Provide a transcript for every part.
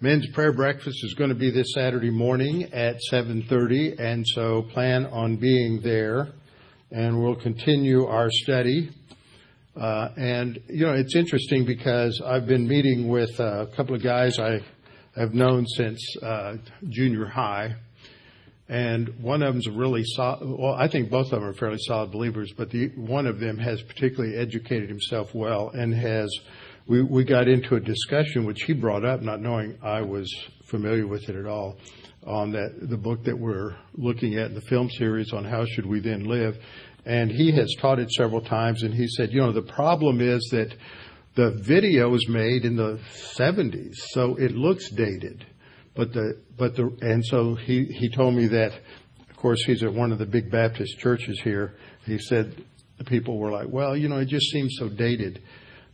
men's prayer breakfast is going to be this Saturday morning at 7:30 and so plan on being there and we'll continue our study uh, and you know it's interesting because I've been meeting with a couple of guys I have known since uh, junior high and one of them's really solid. Well, I think both of them are fairly solid believers, but the one of them has particularly educated himself well and has. We we got into a discussion which he brought up, not knowing I was familiar with it at all, on that the book that we're looking at in the film series on how should we then live, and he has taught it several times, and he said, you know, the problem is that the video was made in the 70s, so it looks dated but the but the and so he he told me that of course he's at one of the big Baptist churches here. He said the people were like, well, you know, it just seems so dated.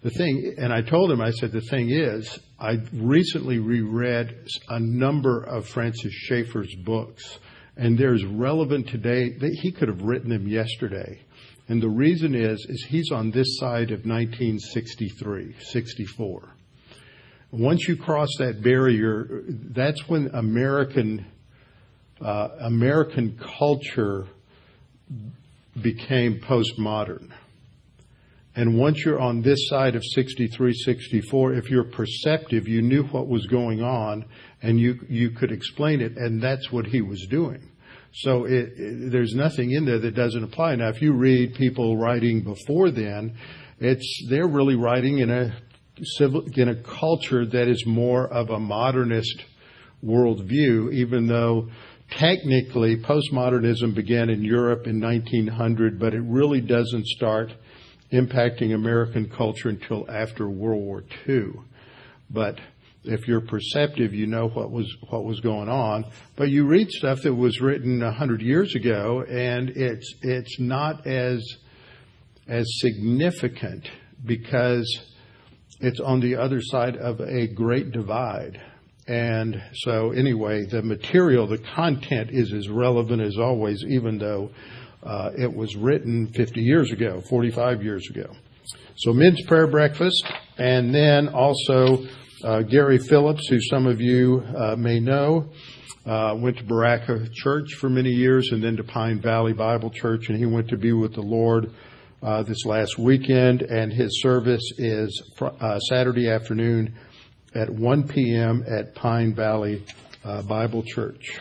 The thing, and I told him, I said, the thing is, I recently reread a number of Francis Schaeffer's books, and they're as relevant today. That he could have written them yesterday. And the reason is, is he's on this side of 1963, 64. Once you cross that barrier, that's when American uh, American culture became postmodern. And once you're on this side of 63, 64, if you're perceptive, you knew what was going on and you, you could explain it, and that's what he was doing. So it, it, there's nothing in there that doesn't apply. Now, if you read people writing before then, it's they're really writing in a civil, in a culture that is more of a modernist worldview, even though technically postmodernism began in Europe in 1900, but it really doesn't start impacting American culture until after World War II. But if you're perceptive, you know what was what was going on. But you read stuff that was written a hundred years ago, and it's it's not as as significant because it's on the other side of a great divide. And so, anyway, the material, the content is as relevant as always, even though it was written 50 years ago, 45 years ago. So, men's prayer breakfast, and then also uh, Gary Phillips, who some of you uh, may know, uh, went to Berachah Church for many years and then to Pine Valley Bible Church, and he went to be with the Lord uh, this last weekend, and his service is fr- uh, Saturday afternoon at 1 p.m. at Pine Valley uh, Bible Church.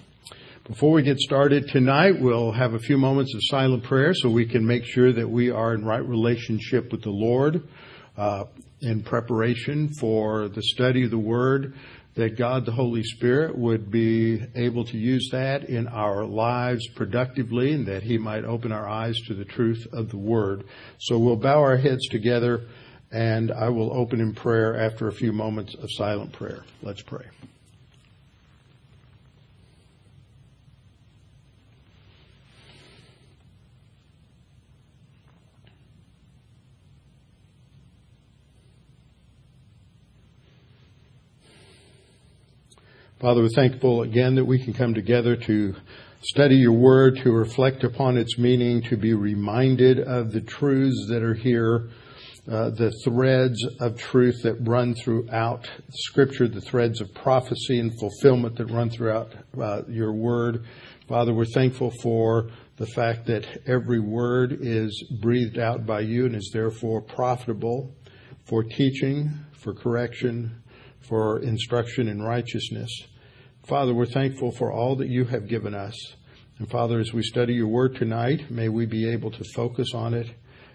Before we get started tonight, we'll have a few moments of silent prayer so we can make sure that we are in right relationship with the Lord uh, in preparation for the study of the Word that God the Holy Spirit would be able to use that in our lives productively and that He might open our eyes to the truth of the Word. So we'll bow our heads together and I will open in prayer after a few moments of silent prayer. Let's pray. Father, we're thankful again that we can come together to study your word, to reflect upon its meaning, to be reminded of the truths that are here, uh, the threads of truth that run throughout Scripture, the threads of prophecy and fulfillment that run throughout uh, your word. Father, we're thankful for the fact that every word is breathed out by you and is therefore profitable for teaching, for correction, for instruction in righteousness. Father, we're thankful for all that you have given us. And Father, as we study your word tonight, may we be able to focus on it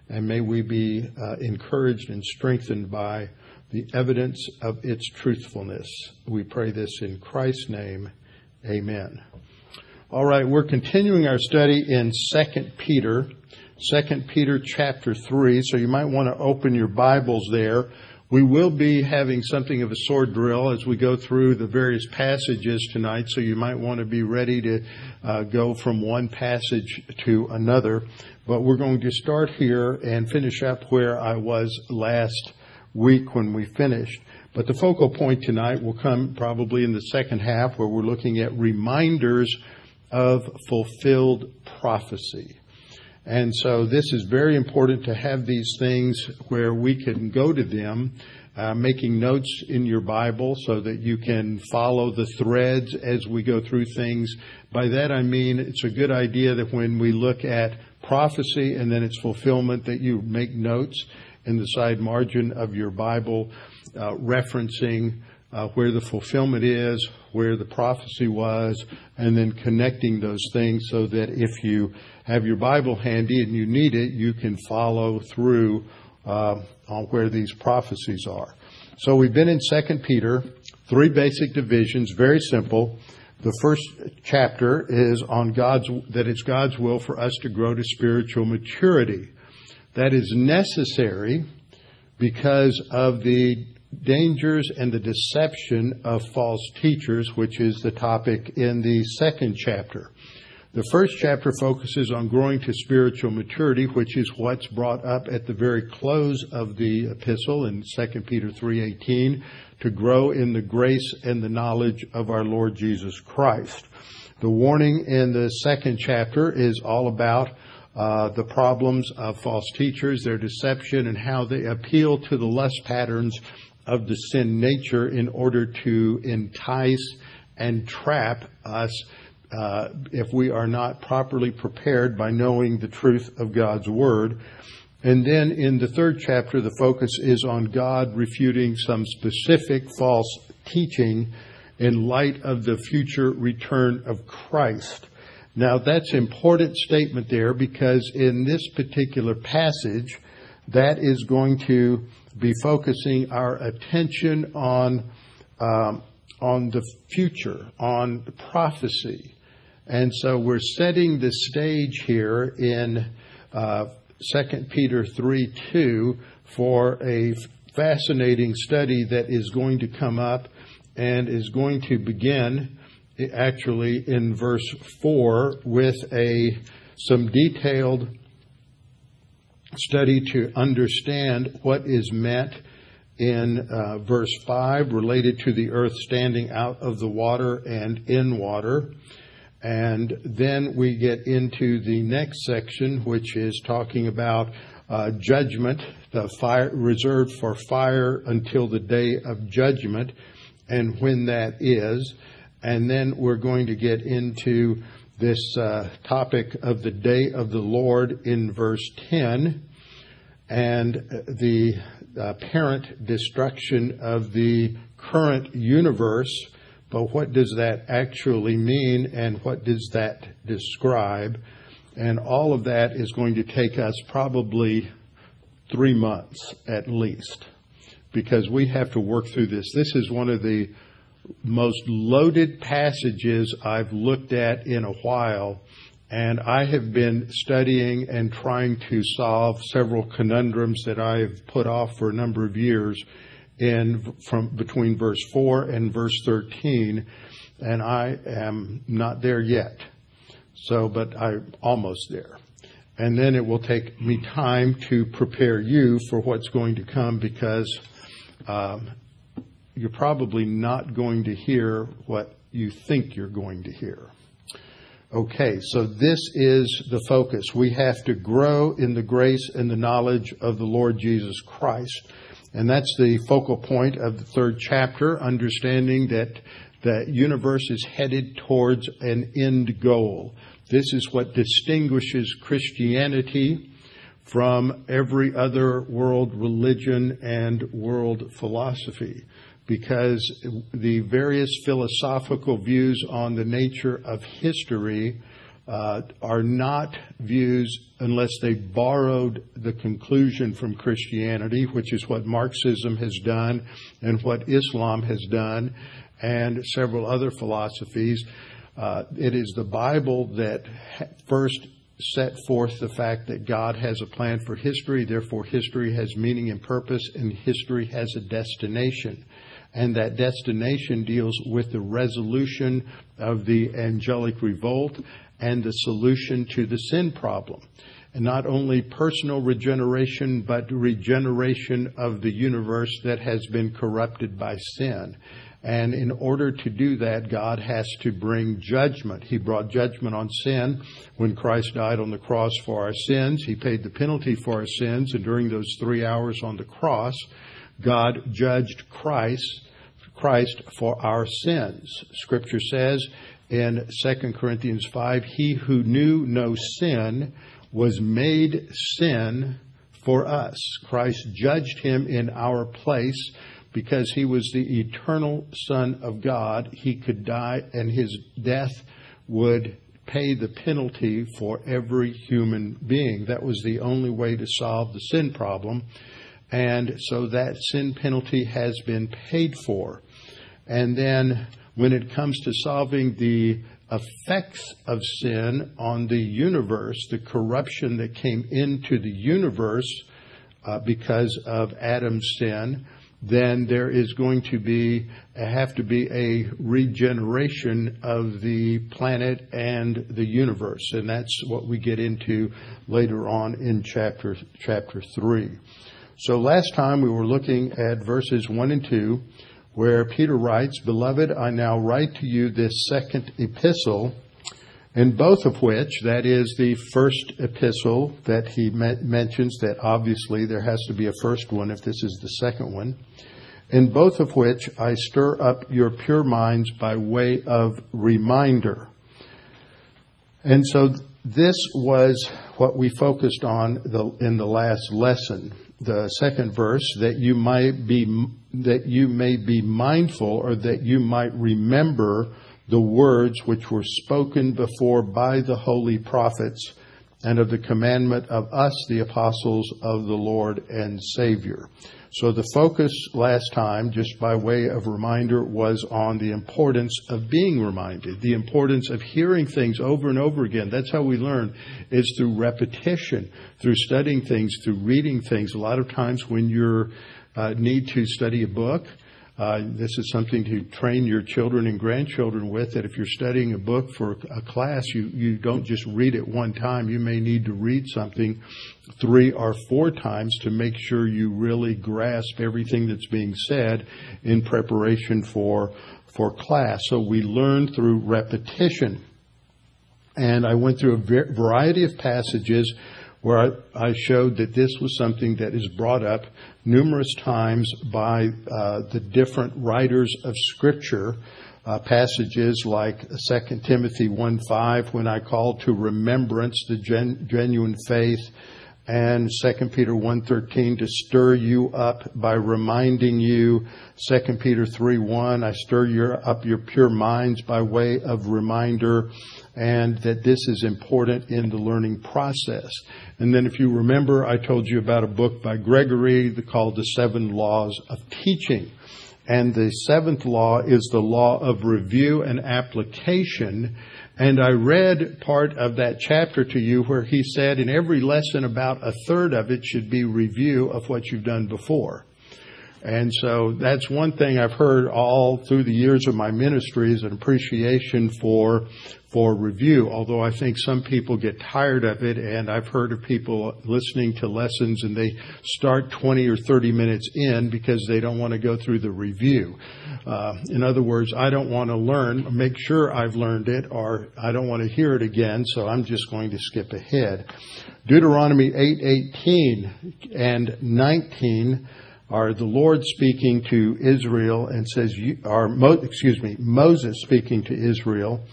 and may we be uh, encouraged and strengthened by the evidence of its truthfulness. We pray this in Christ's name. Amen. All right, we're continuing our study in 2 Peter, 2 Peter chapter 3. So you might want to open your Bibles there. We will be having something of a sword drill as we go through the various passages tonight, so you might want to be ready to uh, go from one passage to another. But we're going to start here and finish up where I was last week when we finished. But the focal point tonight will come probably in the second half where we're looking at reminders of fulfilled prophecy. And so this is very important to have these things where we can go to them, uh, making notes in your Bible so that you can follow the threads as we go through things. By that I mean it's a good idea that when we look at prophecy and then its fulfillment that you make notes in the side margin of your Bible, uh, referencing uh, where the fulfillment is, where the prophecy was, and then connecting those things so that if you have your Bible handy and you need it, you can follow through uh, on where these prophecies are. So we've been in Second Peter, three basic divisions, very simple. The first chapter is on God's that it's God's will for us to grow to spiritual maturity. That is necessary because of the dangers and the deception of false teachers, which is the topic in the second chapter. The first chapter focuses on growing to spiritual maturity, which is what's brought up at the very close of the epistle in 2 Peter 3:18, to grow in the grace and the knowledge of our Lord Jesus Christ. The warning in the second chapter is all about uh, the problems of false teachers, their deception, and how they appeal to the lust patterns of the sin nature in order to entice and trap us uh, if we are not properly prepared by knowing the truth of God's Word. And then in the third chapter, the focus is on God refuting some specific false teaching in light of the future return of Christ. Now that's an important statement there because in this particular passage, that is going to be focusing our attention on um, on the future, on prophecy. And so we're setting the stage here in uh, 2 Peter 3 2 for a fascinating study that is going to come up and is going to begin actually in verse 4 with a some detailed study to understand what is meant in uh, verse 5 related to the earth standing out of the water and in water and then we get into the next section, which is talking about uh, judgment, the fire reserved for fire until the day of judgment, and when that is. And then we're going to get into this uh, topic of the day of the Lord in verse 10 and the apparent destruction of the current universe but what does that actually mean and what does that describe? And all of that is going to take us probably three months at least because we have to work through this. This is one of the most loaded passages I've looked at in a while. And I have been studying and trying to solve several conundrums that I've put off for a number of years in from between verse 4 and verse 13 and I am not there yet. So, but I'm almost there. And then it will take me time to prepare you for what's going to come because um, you're probably not going to hear what you think you're going to hear. Okay, so this is the focus. We have to grow in the grace and the knowledge of the Lord Jesus Christ. And that's the focal point of the third chapter, understanding that the universe is headed towards an end goal. This is what distinguishes Christianity from every other world religion and world philosophy because the various philosophical views on the nature of history uh, are not views unless they borrowed the conclusion from Christianity, which is what Marxism has done and what Islam has done, and several other philosophies. Uh, it is the Bible that first set forth the fact that God has a plan for history, therefore, history has meaning and purpose, and history has a destination. And that destination deals with the resolution of the angelic revolt and the solution to the sin problem. And not only personal regeneration, but regeneration of the universe that has been corrupted by sin. And in order to do that, God has to bring judgment. He brought judgment on sin when Christ died on the cross for our sins. He paid the penalty for our sins. And during those three hours on the cross, God judged Christ, Christ for our sins. Scripture says in 2 Corinthians 5, He who knew no sin was made sin for us. Christ judged him in our place because he was the eternal Son of God. He could die, and his death would pay the penalty for every human being. That was the only way to solve the sin problem. And so that sin penalty has been paid for. And then when it comes to solving the effects of sin on the universe, the corruption that came into the universe uh, because of Adam's sin, then there is going to be have to be a regeneration of the planet and the universe, and that's what we get into later on in chapter chapter three. So last time we were looking at verses one and two, where Peter writes, "Beloved, I now write to you this second epistle." in both of which, that is the first epistle that he mentions, that obviously there has to be a first one if this is the second one, in both of which I stir up your pure minds by way of reminder. And so this was what we focused on in the last lesson. The second verse, that you might be, that you may be mindful or that you might remember the words which were spoken before by the holy prophets and of the commandment of us, the apostles of the Lord and Savior. So the focus last time, just by way of reminder, was on the importance of being reminded, the importance of hearing things over and over again. That's how we learn, is through repetition, through studying things, through reading things. A lot of times when you uh, need to study a book, Uh, this is something to train your children and grandchildren with that if you're studying a book for a class, you, you don't just read it one time. You may need to read something three or four times to make sure you really grasp everything that's being said in preparation for, for class. So we learn through repetition. And I went through a variety of passages where I, showed that this was something that is brought up numerous times by uh, the different writers of Scripture. Uh, passages like 2 Timothy 1:5, when I call to remembrance the gen- genuine faith, and 2 Peter 1:13 to stir you up by reminding you 2 Peter 3:1 I stir your, up your pure minds by way of reminder and that this is important in the learning process. And then if you remember, I told you about a book by Gregory called The Seven Laws of Teaching. And the seventh law is the law of review and application. And I read part of that chapter to you where he said in every lesson about a third of it should be review of what you've done before. And so that's one thing I've heard all through the years of my ministry is an appreciation for for review, although I think some people get tired of it, and I've heard of people listening to lessons and they start 20 or 30 minutes in because they don't want to go through the review. Uh, in other words, I don't want to learn, make sure I've learned it, or I don't want to hear it again, so I'm just going to skip ahead. Deuteronomy 8:18 and 19 are the Lord speaking to Israel and says, or excuse me, Moses speaking to Israel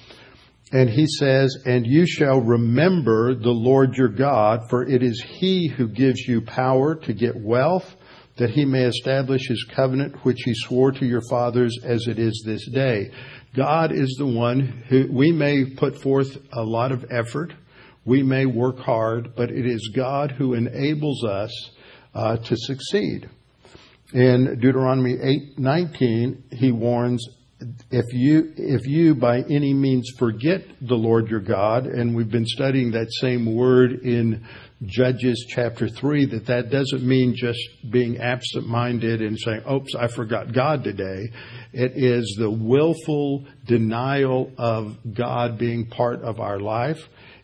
and he says, And you shall remember the Lord your God, for it is he who gives you power to get wealth, that he may establish his covenant which he swore to your fathers as it is this day. God is the one who we may put forth a lot of effort, we may work hard, but it is God who enables us uh, to succeed. In Deuteronomy 8:19, he warns if you if you by any means forget the Lord your God, and we've been studying that same word in Judges chapter three, that that doesn't mean just being absent-minded and saying, "Oops, I forgot God today." It is the willful denial of God being part of our life.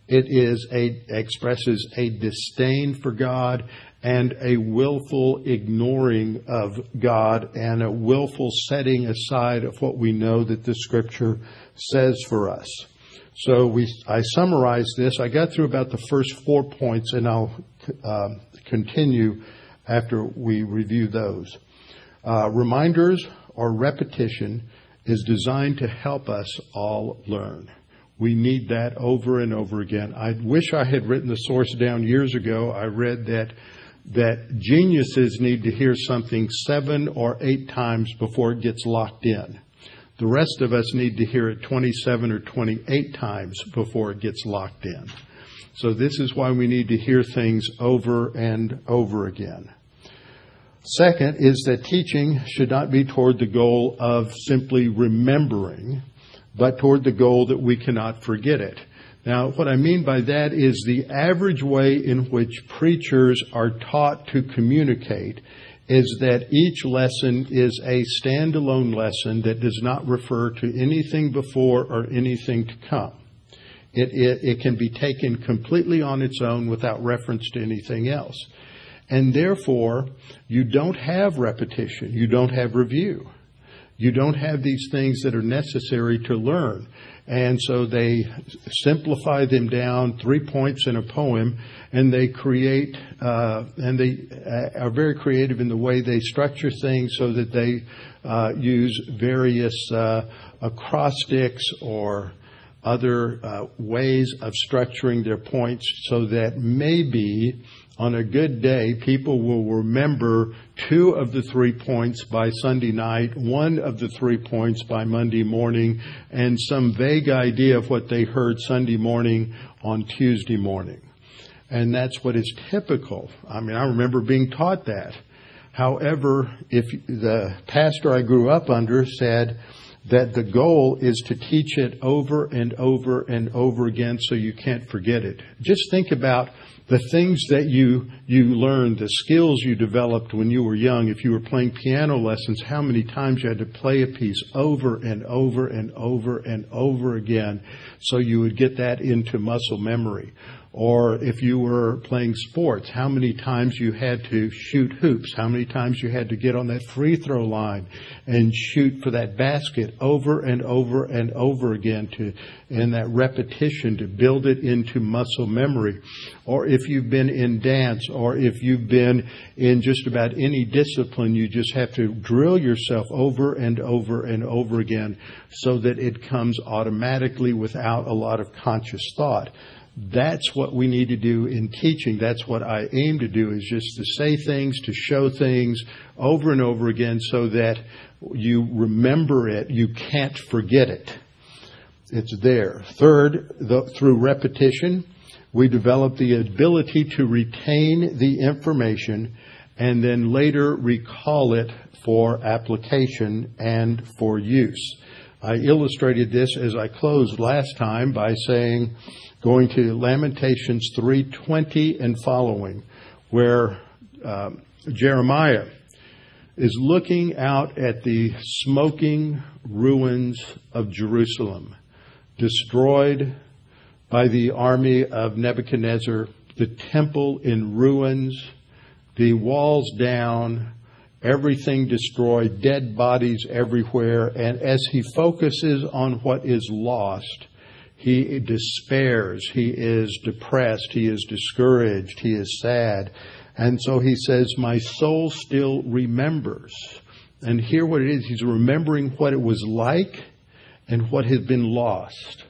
It is a expresses a disdain for God and a willful ignoring of God and a willful setting aside of what we know that the scripture says for us. So we, I summarized this. I got through about the first four points and I'll uh, continue after we review those. Uh, reminders or repetition is designed to help us all learn. We need that over and over again. I wish I had written the source down years ago. I read that that geniuses need to hear something seven or eight times before it gets locked in. The rest of us need to hear it 27 or 28 times before it gets locked in. So this is why we need to hear things over and over again. Second is that teaching should not be toward the goal of simply remembering, but toward the goal that we cannot forget it. Now, what I mean by that is the average way in which preachers are taught to communicate is that each lesson is a standalone lesson that does not refer to anything before or anything to come. It, it, it, can be taken completely on its own without reference to anything else. And therefore, you don't have repetition. You don't have review. You don't have these things that are necessary to learn. And so they simplify them down, three points in a poem, and they create, uh, and they uh, are very creative in the way they structure things so that they uh, use various uh, acrostics or other uh, ways of structuring their points so that maybe on a good day, people will remember two of the three points by Sunday night, one of the three points by Monday morning, and some vague idea of what they heard Sunday morning on Tuesday morning. And that's what is typical. I mean, I remember being taught that. However, if the pastor I grew up under said that the goal is to teach it over and over and over again so you can't forget it. Just think about the things that you, you learned, the skills you developed when you were young, if you were playing piano lessons, how many times you had to play a piece over and over and over and over again so you would get that into muscle memory. Or if you were playing sports, how many times you had to shoot hoops, how many times you had to get on that free throw line and shoot for that basket over and over and over again to, in that repetition to build it into muscle memory. Or if you've been in dance or if you've been in just about any discipline, you just have to drill yourself over and over and over again so that it comes automatically without a lot of conscious thought. That's what we need to do in teaching. That's what I aim to do is just to say things, to show things over and over again so that you remember it. You can't forget it. It's there. Third, the, through repetition, we develop the ability to retain the information and then later recall it for application and for use. I illustrated this as I closed last time by saying, going to Lamentations 3:20 and following, where uh, Jeremiah is looking out at the smoking ruins of Jerusalem, destroyed by the army of Nebuchadnezzar, the temple in ruins, the walls down, everything destroyed, dead bodies everywhere, and as he focuses on what is lost, he despairs. He is depressed. He is discouraged. He is sad. And so he says, My soul still remembers. And hear what it is. He's remembering what it was like and what had been lost.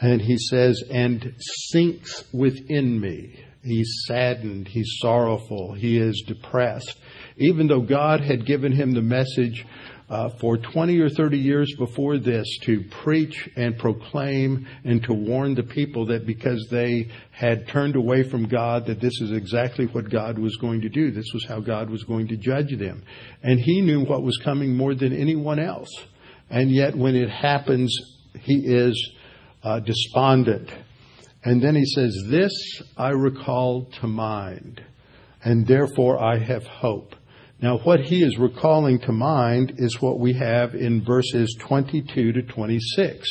And he says, and sinks within me. He's saddened. He's sorrowful. He is depressed. Even though God had given him the message uh, for 20 or 30 years before this to preach and proclaim and to warn the people that because they had turned away from God, that this is exactly what God was going to do. This was how God was going to judge them. And he knew what was coming more than anyone else. and yet when it happens, he is uh, despondent. And then he says, This I recall to mind, and therefore I have hope. Now, what he is recalling to mind is what we have in verses 22 to 26.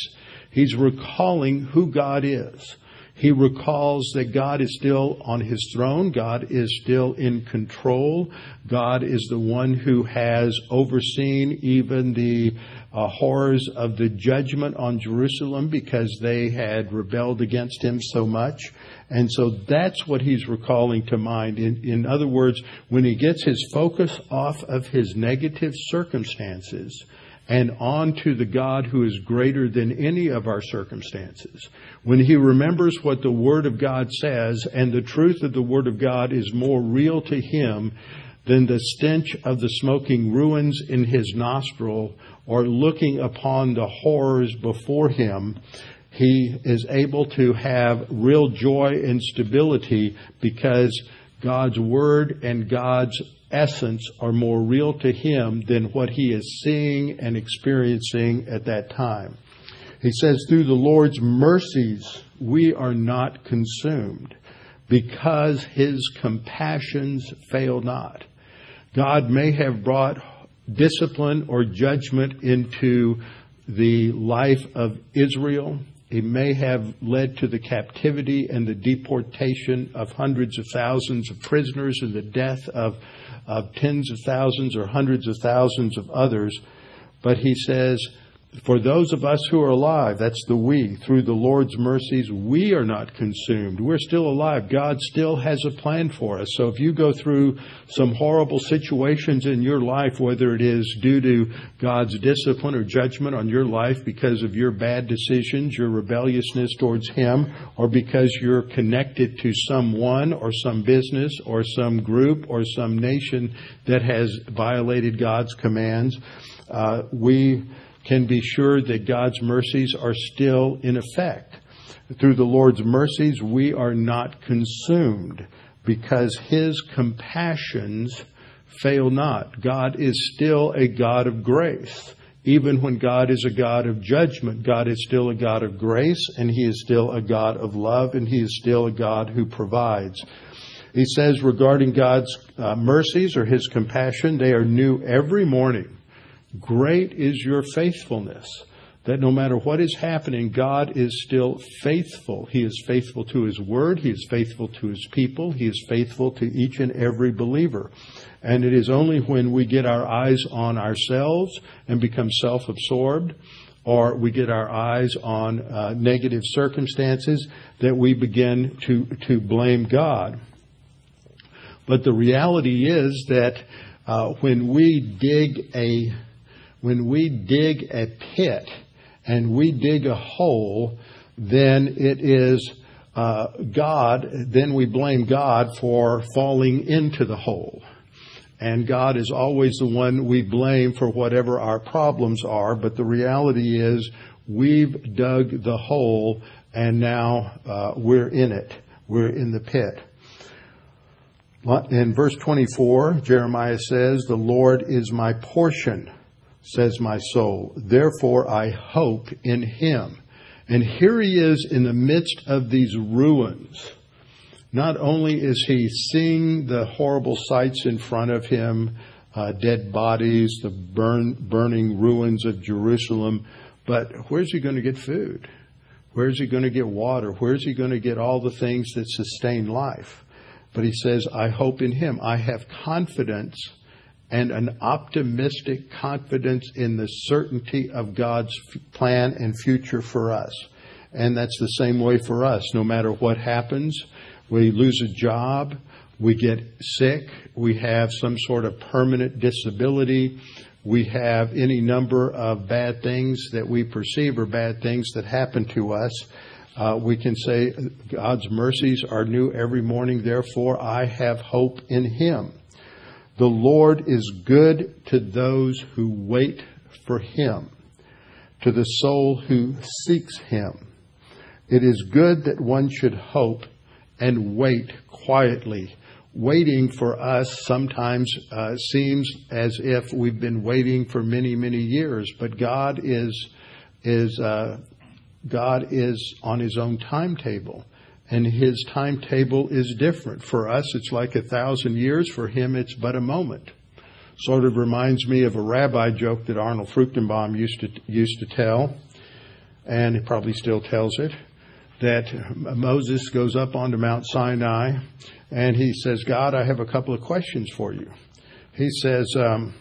He's recalling who God is. He recalls that God is still on his throne. God is still in control. God is the one who has overseen even the uh, horrors of the judgment on Jerusalem because they had rebelled against him so much. And so that's what he's recalling to mind. In, in other words, when he gets his focus off of his negative circumstances and on to the God who is greater than any of our circumstances, when he remembers what the Word of God says and the truth of the Word of God is more real to him than the stench of the smoking ruins in his nostril or looking upon the horrors before him, he is able to have real joy and stability because God's word and God's essence are more real to him than what he is seeing and experiencing at that time. He says, through the Lord's mercies, we are not consumed because his compassions fail not. God may have brought discipline or judgment into the life of Israel. It may have led to the captivity and the deportation of hundreds of thousands of prisoners and the death of, of tens of thousands or hundreds of thousands of others. But he says, for those of us who are alive, that's the we, through the Lord's mercies, we are not consumed. We're still alive. God still has a plan for us. So if you go through some horrible situations in your life, whether it is due to God's discipline or judgment on your life because of your bad decisions, your rebelliousness towards Him, or because you're connected to someone or some business or some group or some nation that has violated God's commands, uh, we can be sure that God's mercies are still in effect. Through the Lord's mercies, we are not consumed because His compassions fail not. God is still a God of grace. Even when God is a God of judgment, God is still a God of grace and He is still a God of love and He is still a God who provides. He says regarding God's uh, mercies or His compassion, they are new every morning. Great is your faithfulness. That no matter what is happening, God is still faithful. He is faithful to His Word. He is faithful to His people. He is faithful to each and every believer. And it is only when we get our eyes on ourselves and become self-absorbed or we get our eyes on uh, negative circumstances that we begin to, to blame God. But the reality is that uh, when we dig a when we dig a pit and we dig a hole, then it is uh, God, then we blame God for falling into the hole. And God is always the one we blame for whatever our problems are, but the reality is we've dug the hole and now uh, we're in it. We're in the pit. In verse 24, Jeremiah says, The Lord is my portion says my soul. Therefore I hope in him. And here he is in the midst of these ruins. Not only is he seeing the horrible sights in front of him, uh, dead bodies, the burn, burning ruins of Jerusalem, but where's he going to get food? Where's he going to get water? Where's he going to get all the things that sustain life? But he says, I hope in him. I have confidence and an optimistic confidence in the certainty of God's plan and future for us. And that's the same way for us. No matter what happens, we lose a job, we get sick, we have some sort of permanent disability, we have any number of bad things that we perceive are bad things that happen to us. Uh, we can say God's mercies are new every morning, therefore I have hope in Him. The Lord is good to those who wait for him, to the soul who seeks him. It is good that one should hope and wait quietly, waiting for us sometimes uh, seems as if we've been waiting for many, many years, but God is is uh, God is on His own timetable, and His timetable is different. For us, it's like a thousand years. For Him, it's but a moment. Sort of reminds me of a rabbi joke that Arnold Fruchtenbaum used to used to tell, and he probably still tells it. That Moses goes up onto Mount Sinai and he says, God, I have a couple of questions for you. He says, um,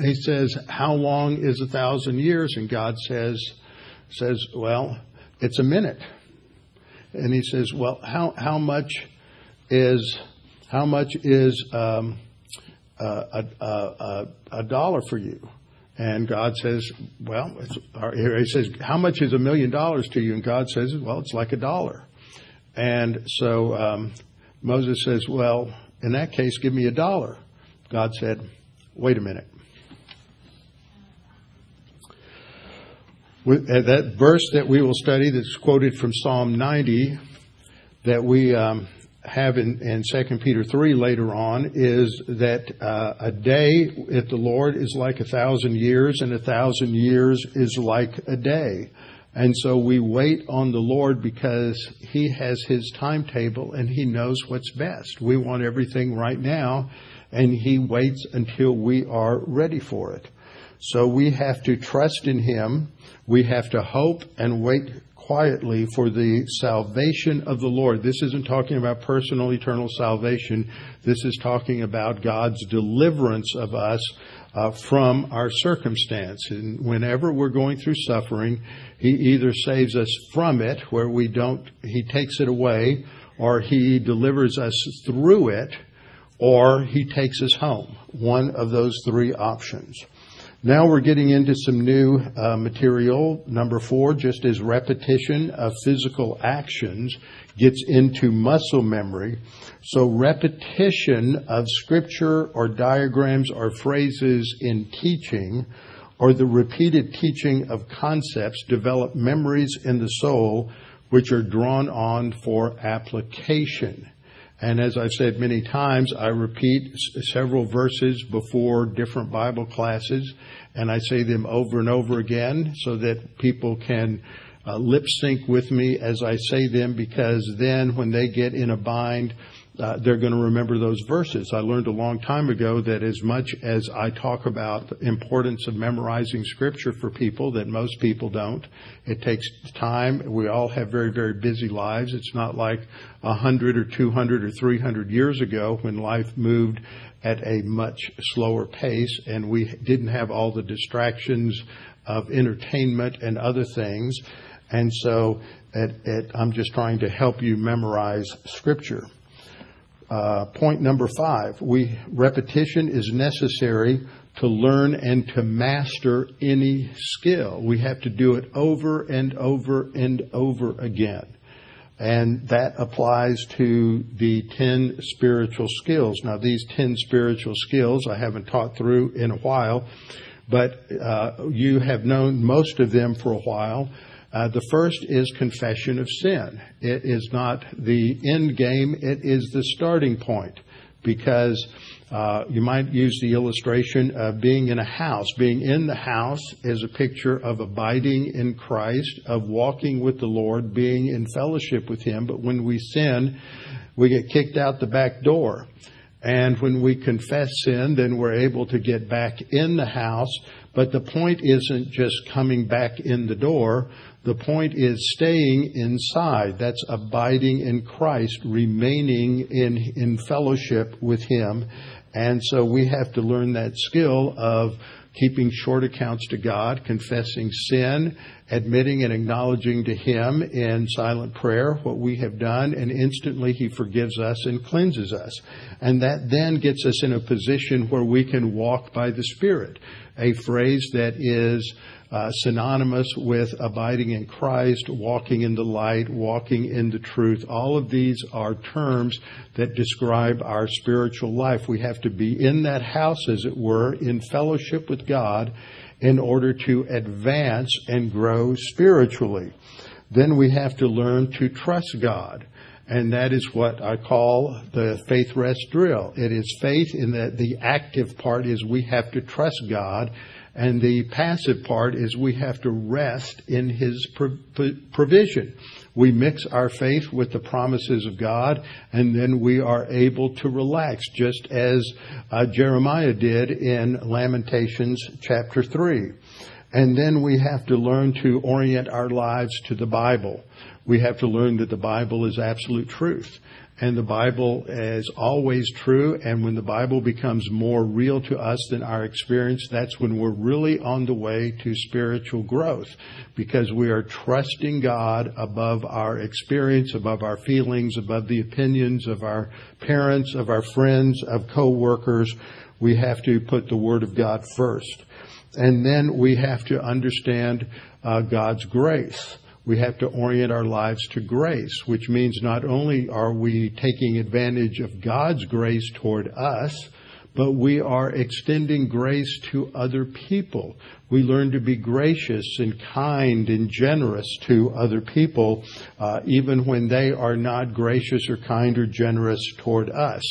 he says, how long is a thousand years? And God says, says, well, it's a minute. And he says, well, how, how much is, how much is, um, a, a, a, a dollar for you? And God says, well, it's." he says, how much is a million dollars to you? And God says, well, it's like a dollar. And so um, Moses says, Well, in that case, give me a dollar. God said, Wait a minute. With, uh, that verse that we will study that's quoted from Psalm 90 that we um, have in, in 2 Peter 3 later on is that uh, a day at the Lord is like a thousand years, and a thousand years is like a day. And so we wait on the Lord because He has His timetable and He knows what's best. We want everything right now, and He waits until we are ready for it. So we have to trust in Him. We have to hope and wait quietly for the salvation of the Lord. This isn't talking about personal eternal salvation. This is talking about God's deliverance of us uh, from our circumstance. And whenever we're going through suffering, He either saves us from it, where we don't, He takes it away, or He delivers us through it, or He takes us home. One of those three options. Now we're getting into some new uh, material. Number four, just as repetition of physical actions gets into muscle memory, so repetition of scripture or diagrams or phrases in teaching or the repeated teaching of concepts develop memories in the soul which are drawn on for application. And as I've said many times, I repeat several verses before different Bible classes, and I say them over and over again so that people can uh, lip sync with me as I say them because then when they get in a bind, uh, they're going to remember those verses. I learned a long time ago that as much as I talk about the importance of memorizing scripture for people, that most people don't. It takes time. We all have very, very busy lives. It's not like a hundred or two hundred or three hundred years ago when life moved at a much slower pace and we didn't have all the distractions of entertainment and other things. And so I'm just trying to help you memorize scripture. Uh, point number five, we repetition is necessary to learn and to master any skill. We have to do it over and over and over again. And that applies to the 10 spiritual skills. Now, these 10 spiritual skills I haven't taught through in a while, but uh, you have known most of them for a while. Uh, the first is confession of sin. It is not the end game, it is the starting point because uh, you might use the illustration of being in a house. Being in the house is a picture of abiding in Christ, of walking with the Lord, being in fellowship with Him. But when we sin, we get kicked out the back door. And when we confess sin, then we're able to get back in the house. But the point isn't just coming back in the door. The point is staying inside. That's abiding in Christ, remaining in, in fellowship with Him. And so we have to learn that skill of keeping short accounts to God, confessing sin, admitting and acknowledging to Him in silent prayer what we have done, and instantly He forgives us and cleanses us. And that then gets us in a position where we can walk by the Spirit, a phrase that is Uh, synonymous with abiding in Christ, walking in the light, walking in the truth. All of these are terms that describe our spiritual life. We have to be in that house, as it were, in fellowship with God in order to advance and grow spiritually. Then we have to learn to trust God. And that is what I call the faith rest drill. It is faith in that the active part is we have to trust God and the passive part is we have to rest in His provision. We mix our faith with the promises of God, and then we are able to relax, just as uh, Jeremiah did in Lamentations chapter 3. And then we have to learn to orient our lives to the Bible. We have to learn that the Bible is absolute truth and the Bible is always true. And when the Bible becomes more real to us than our experience, that's when we're really on the way to spiritual growth because we are trusting God above our experience, above our feelings, above the opinions of our parents, of our friends, of co-workers. We have to put the Word of God first. And then we have to understand uh, God's grace we have to orient our lives to grace, which means not only are we taking advantage of God's grace toward us, but we are extending grace to other people. We learn to be gracious and kind and generous to other people, uh, even when they are not gracious or kind or generous toward us.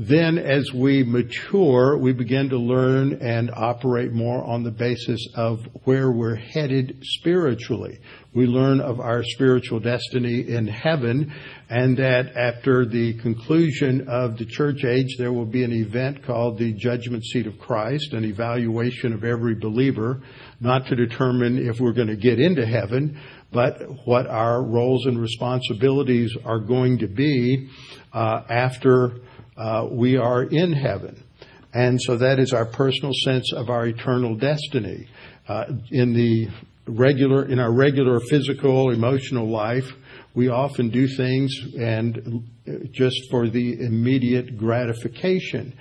Then as we mature, we begin to learn and operate more on the basis of where we're headed spiritually. We learn of our spiritual destiny in heaven and that after the conclusion of the church age, there will be an event called the judgment seat of Christ, an evaluation of every believer, not to determine if we're going to get into heaven, but what our roles and responsibilities are going to be uh, after uh, we are in heaven. And so that is our personal sense of our eternal destiny. Uh, in the regular, in our regular physical, emotional life, we often do things and just for the immediate gratification.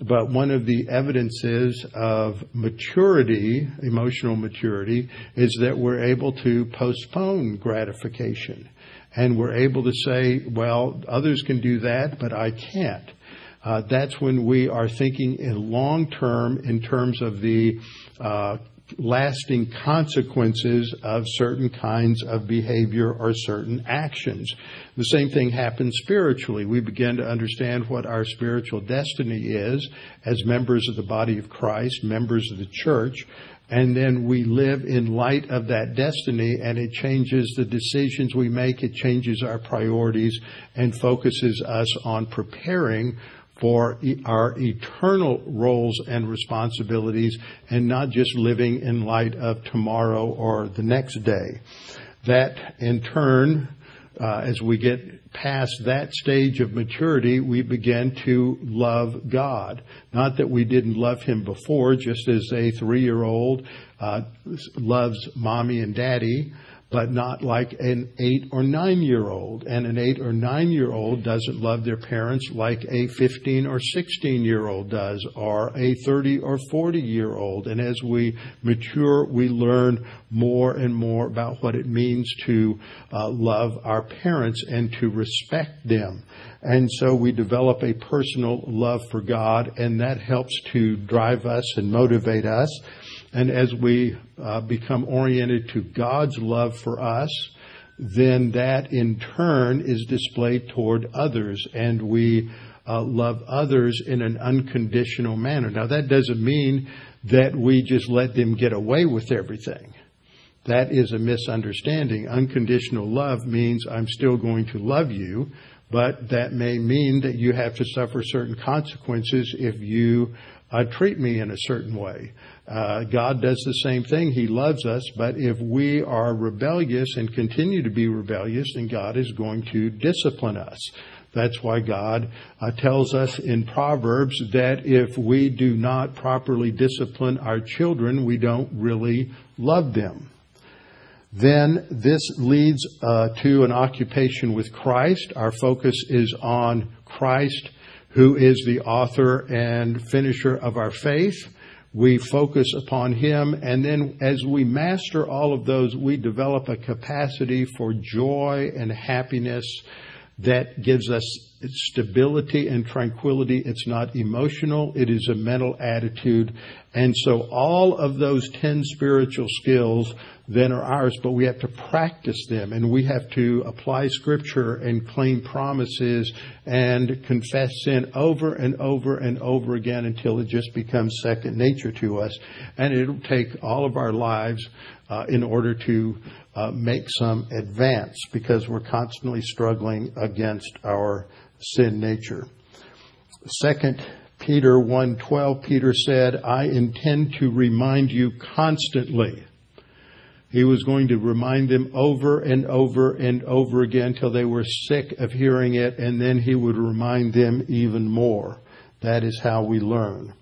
But one of the evidences of maturity, emotional maturity, is that we're able to postpone gratification. And we're able to say, well, others can do that, but I can't uh, that's when we are thinking in long term in terms of the uh, lasting consequences of certain kinds of behavior or certain actions. The same thing happens spiritually. We begin to understand what our spiritual destiny is as members of the body of Christ, members of the church, and then we live in light of that destiny and it changes the decisions we make, it changes our priorities and focuses us on preparing for our eternal roles and responsibilities and not just living in light of tomorrow or the next day. That in turn, uh, as we get past that stage of maturity, we begin to love God. Not that we didn't love Him before, just as a three year old uh, loves mommy and daddy but not like an eight or nine year old. And an eight or nine year old doesn't love their parents like a 15 or 16 year old does, or a 30 or 40 year old. And as we mature, we learn more and more about what it means to uh, love our parents and to respect them. And so we develop a personal love for God, and that helps to drive us and motivate us. And as we uh, become oriented to God's love for us, then that in turn is displayed toward others, and we uh, love others in an unconditional manner. Now, that doesn't mean that we just let them get away with everything. That is a misunderstanding. Unconditional love means I'm still going to love you, but that may mean that you have to suffer certain consequences if you uh, treat me in a certain way. Uh, God does the same thing. He loves us, but if we are rebellious and continue to be rebellious, then God is going to discipline us. That's why God uh, tells us in Proverbs that if we do not properly discipline our children, we don't really love them. Then this leads uh, to an occupation with Christ. Our focus is on Christ who is the author and finisher of our faith. We focus upon Him, and then as we master all of those, we develop a capacity for joy and happiness that gives us stability and tranquility. It's not emotional. It is a mental attitude. And so all of those 10 spiritual skills then are ours, but we have to practice them and we have to apply scripture and claim promises and confess sin over and over and over again until it just becomes second nature to us. And it'll take all of our lives uh, in order to uh, make some advance because we're constantly struggling against our sin nature. Second Peter 1:12 Peter said, "I intend to remind you constantly." He was going to remind them over and over and over again till they were sick of hearing it and then he would remind them even more. That is how we learn.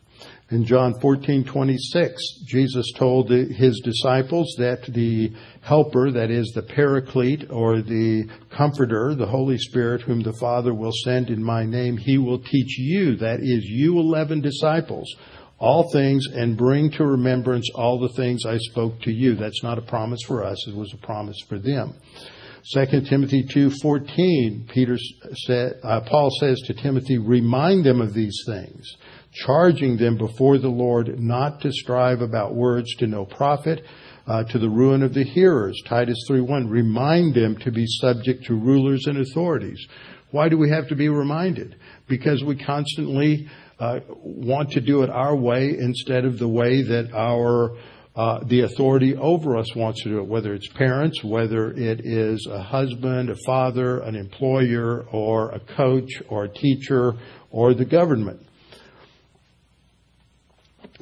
In John 14:26, Jesus told his disciples that the helper, that is the paraclete or the comforter, the Holy Spirit whom the Father will send in my name, he will teach you, that is you 11 disciples, all things and bring to remembrance all the things I spoke to you. That's not a promise for us, it was a promise for them. 2 Timothy 2:14 Peter said uh, Paul says to Timothy remind them of these things charging them before the Lord not to strive about words to no profit, uh, to the ruin of the hearers. Titus 3:1. Remind them to be subject to rulers and authorities. Why do we have to be reminded? Because we constantly uh, want to do it our way instead of the way that our uh, the authority over us wants to do it, whether it's parents, whether it is a husband, a father, an employer, or a coach, or a teacher, or the government.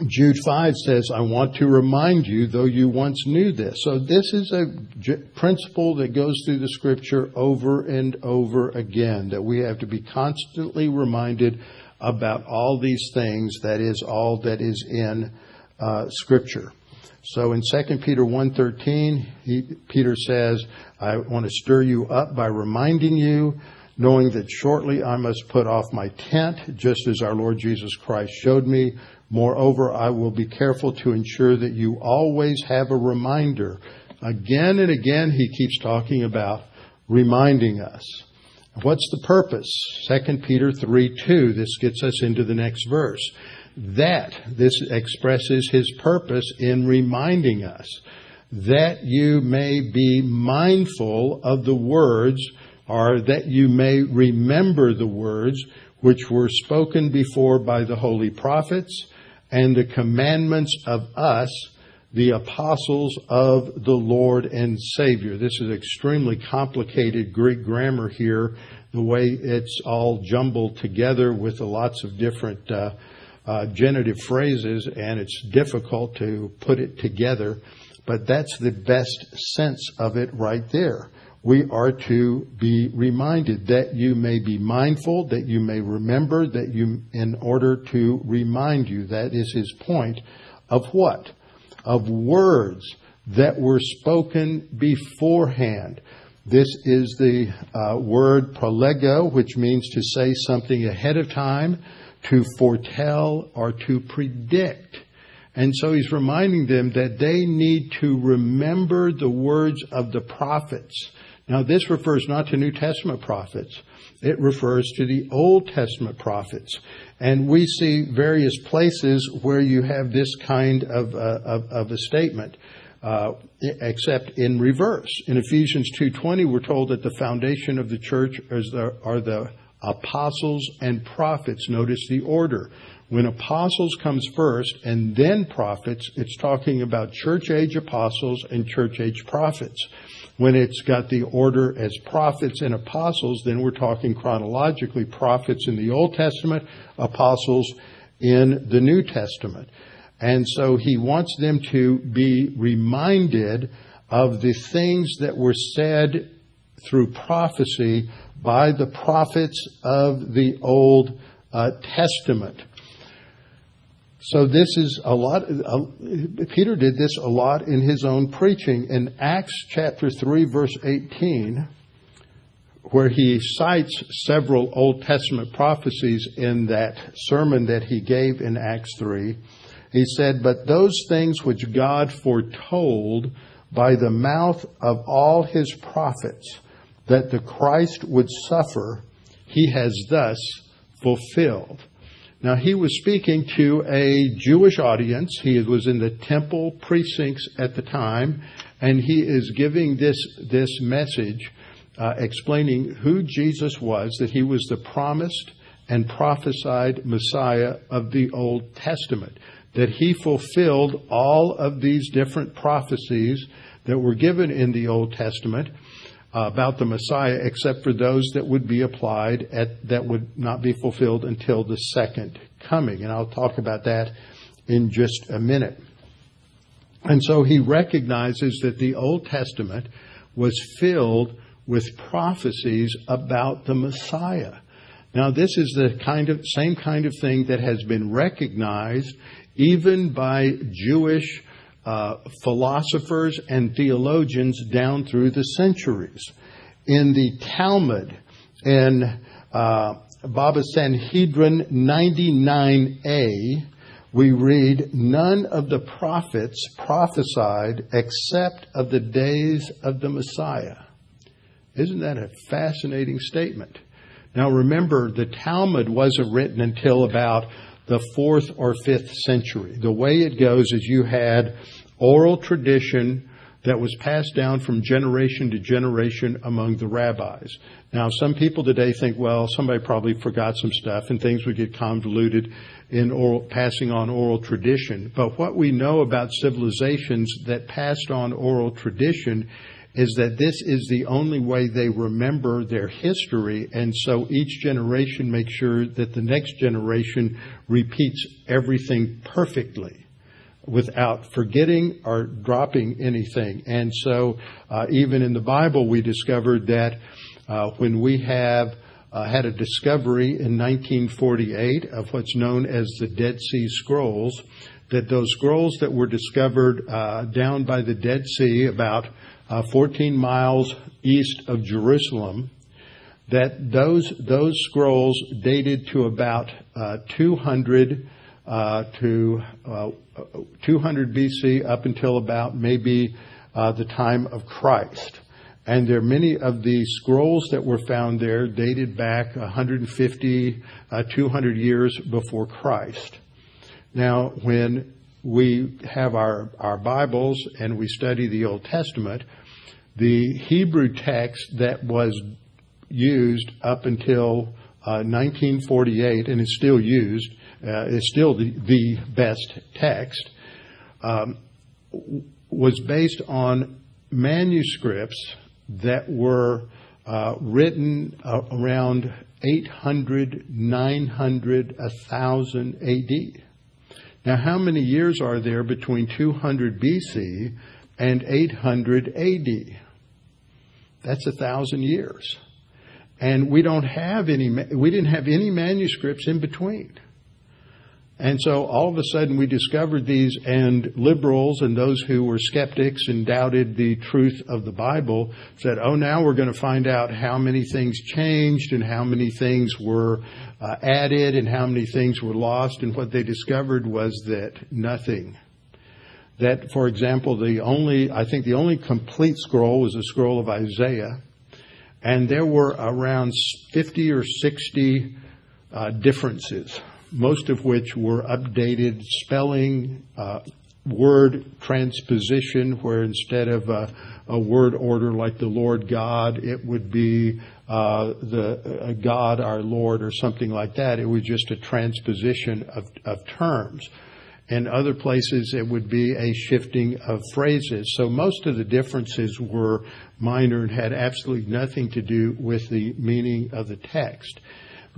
Jude 5 says, I want to remind you, though you once knew this. So this is a principle that goes through the scripture over and over again, that we have to be constantly reminded about all these things, that is all that is in uh, scripture. So in 2 Peter 1.13, Peter says, I want to stir you up by reminding you, knowing that shortly I must put off my tent, just as our Lord Jesus Christ showed me, Moreover, I will be careful to ensure that you always have a reminder. Again and again, he keeps talking about reminding us. What's the purpose? 2 Peter 3 2. This gets us into the next verse. That, this expresses his purpose in reminding us that you may be mindful of the words or that you may remember the words which were spoken before by the holy prophets and the commandments of us, the apostles of the Lord and Savior. This is extremely complicated Greek grammar here, the way it's all jumbled together with lots of different uh, uh, genitive phrases, and it's difficult to put it together. But that's the best sense of it right there we are to be reminded that you may be mindful, that you may remember, that you, in order to remind you, that is his point, of what? Of words that were spoken beforehand. This is the uh, word prolego, which means to say something ahead of time, to foretell, or to predict. And so he's reminding them that they need to remember the words of the prophets now, this refers not to New Testament prophets. It refers to the Old Testament prophets. And we see various places where you have this kind of, uh, of, of, a statement, uh, except in reverse. In Ephesians 2.20, we're told that the foundation of the church the, are the apostles and prophets. Notice the order. When apostles comes first and then prophets, it's talking about church age apostles and church age prophets. When it's got the order as prophets and apostles, then we're talking chronologically prophets in the Old Testament, apostles in the New Testament. And so he wants them to be reminded of the things that were said through prophecy by the prophets of the Old uh, Testament. So this is a lot, uh, Peter did this a lot in his own preaching. In Acts chapter 3 verse 18, where he cites several Old Testament prophecies in that sermon that he gave in Acts 3, he said, But those things which God foretold by the mouth of all his prophets, that the Christ would suffer, he has thus fulfilled. Now, he was speaking to a Jewish audience. He was in the temple precincts at the time, and he is giving this, this message uh, explaining who Jesus was, that he was the promised and prophesied Messiah of the Old Testament, that he fulfilled all of these different prophecies that were given in the Old Testament about the Messiah, except for those that would be applied at, that would not be fulfilled until the second coming. And I'll talk about that in just a minute. And so he recognizes that the Old Testament was filled with prophecies about the Messiah. Now, this is the kind of same kind of thing that has been recognized even by Jewish philosophers and theologians down through the centuries. In the Talmud, in uh, Baba Sanhedrin 99a, we read, None of the prophets prophesied except of the days of the Messiah. Isn't that a fascinating statement? Now remember, the Talmud wasn't written until about the fourth or fifth century. The way it goes is you had oral tradition that was passed down from generation to generation among the rabbis. Now, some people today think, well, somebody probably forgot some stuff and things would get convoluted in oral, passing on oral tradition. But what we know about civilizations that passed on oral tradition is that this is the only way they remember their history, and so each generation makes sure that the next generation repeats everything perfectly without forgetting or dropping anything. And so, uh, even in the Bible, we discovered that uh, when we have uh, had a discovery in 1948 of what's known as the Dead Sea Scrolls, that those scrolls that were discovered uh, down by the Dead Sea, about uh, 14 miles east of Jerusalem, that those those scrolls dated to about uh, 200 uh, to uh, 200 BC up until about maybe uh, the time of Christ. And there are many of the scrolls that were found there dated back 150, uh, 200 years before Christ. Now, when we have our, our Bibles and we study the Old Testament, the Hebrew text that was used up until uh, 1948 and is still used, uh, is still the, the best text, um, was based on manuscripts that were uh, written uh, around 800, 900, 1000 AD. Now, how many years are there between 200 BC and 800 AD? That's a thousand years. And we don't have any, we didn't have any manuscripts in between. And so all of a sudden we discovered these, and liberals and those who were skeptics and doubted the truth of the Bible said, oh, now we're going to find out how many things changed and how many things were uh, added and how many things were lost. And what they discovered was that nothing. That, for example, the only, I think the only complete scroll was the scroll of Isaiah. And there were around 50 or 60 uh, differences most of which were updated spelling, uh, word transposition, where instead of a, a, word order like the Lord God, it would be uh, the uh, God our Lord or something like that. It was just a transposition of, of terms. In other places, it would be a shifting of phrases. So most of the differences were minor and had absolutely nothing to do with the meaning of the text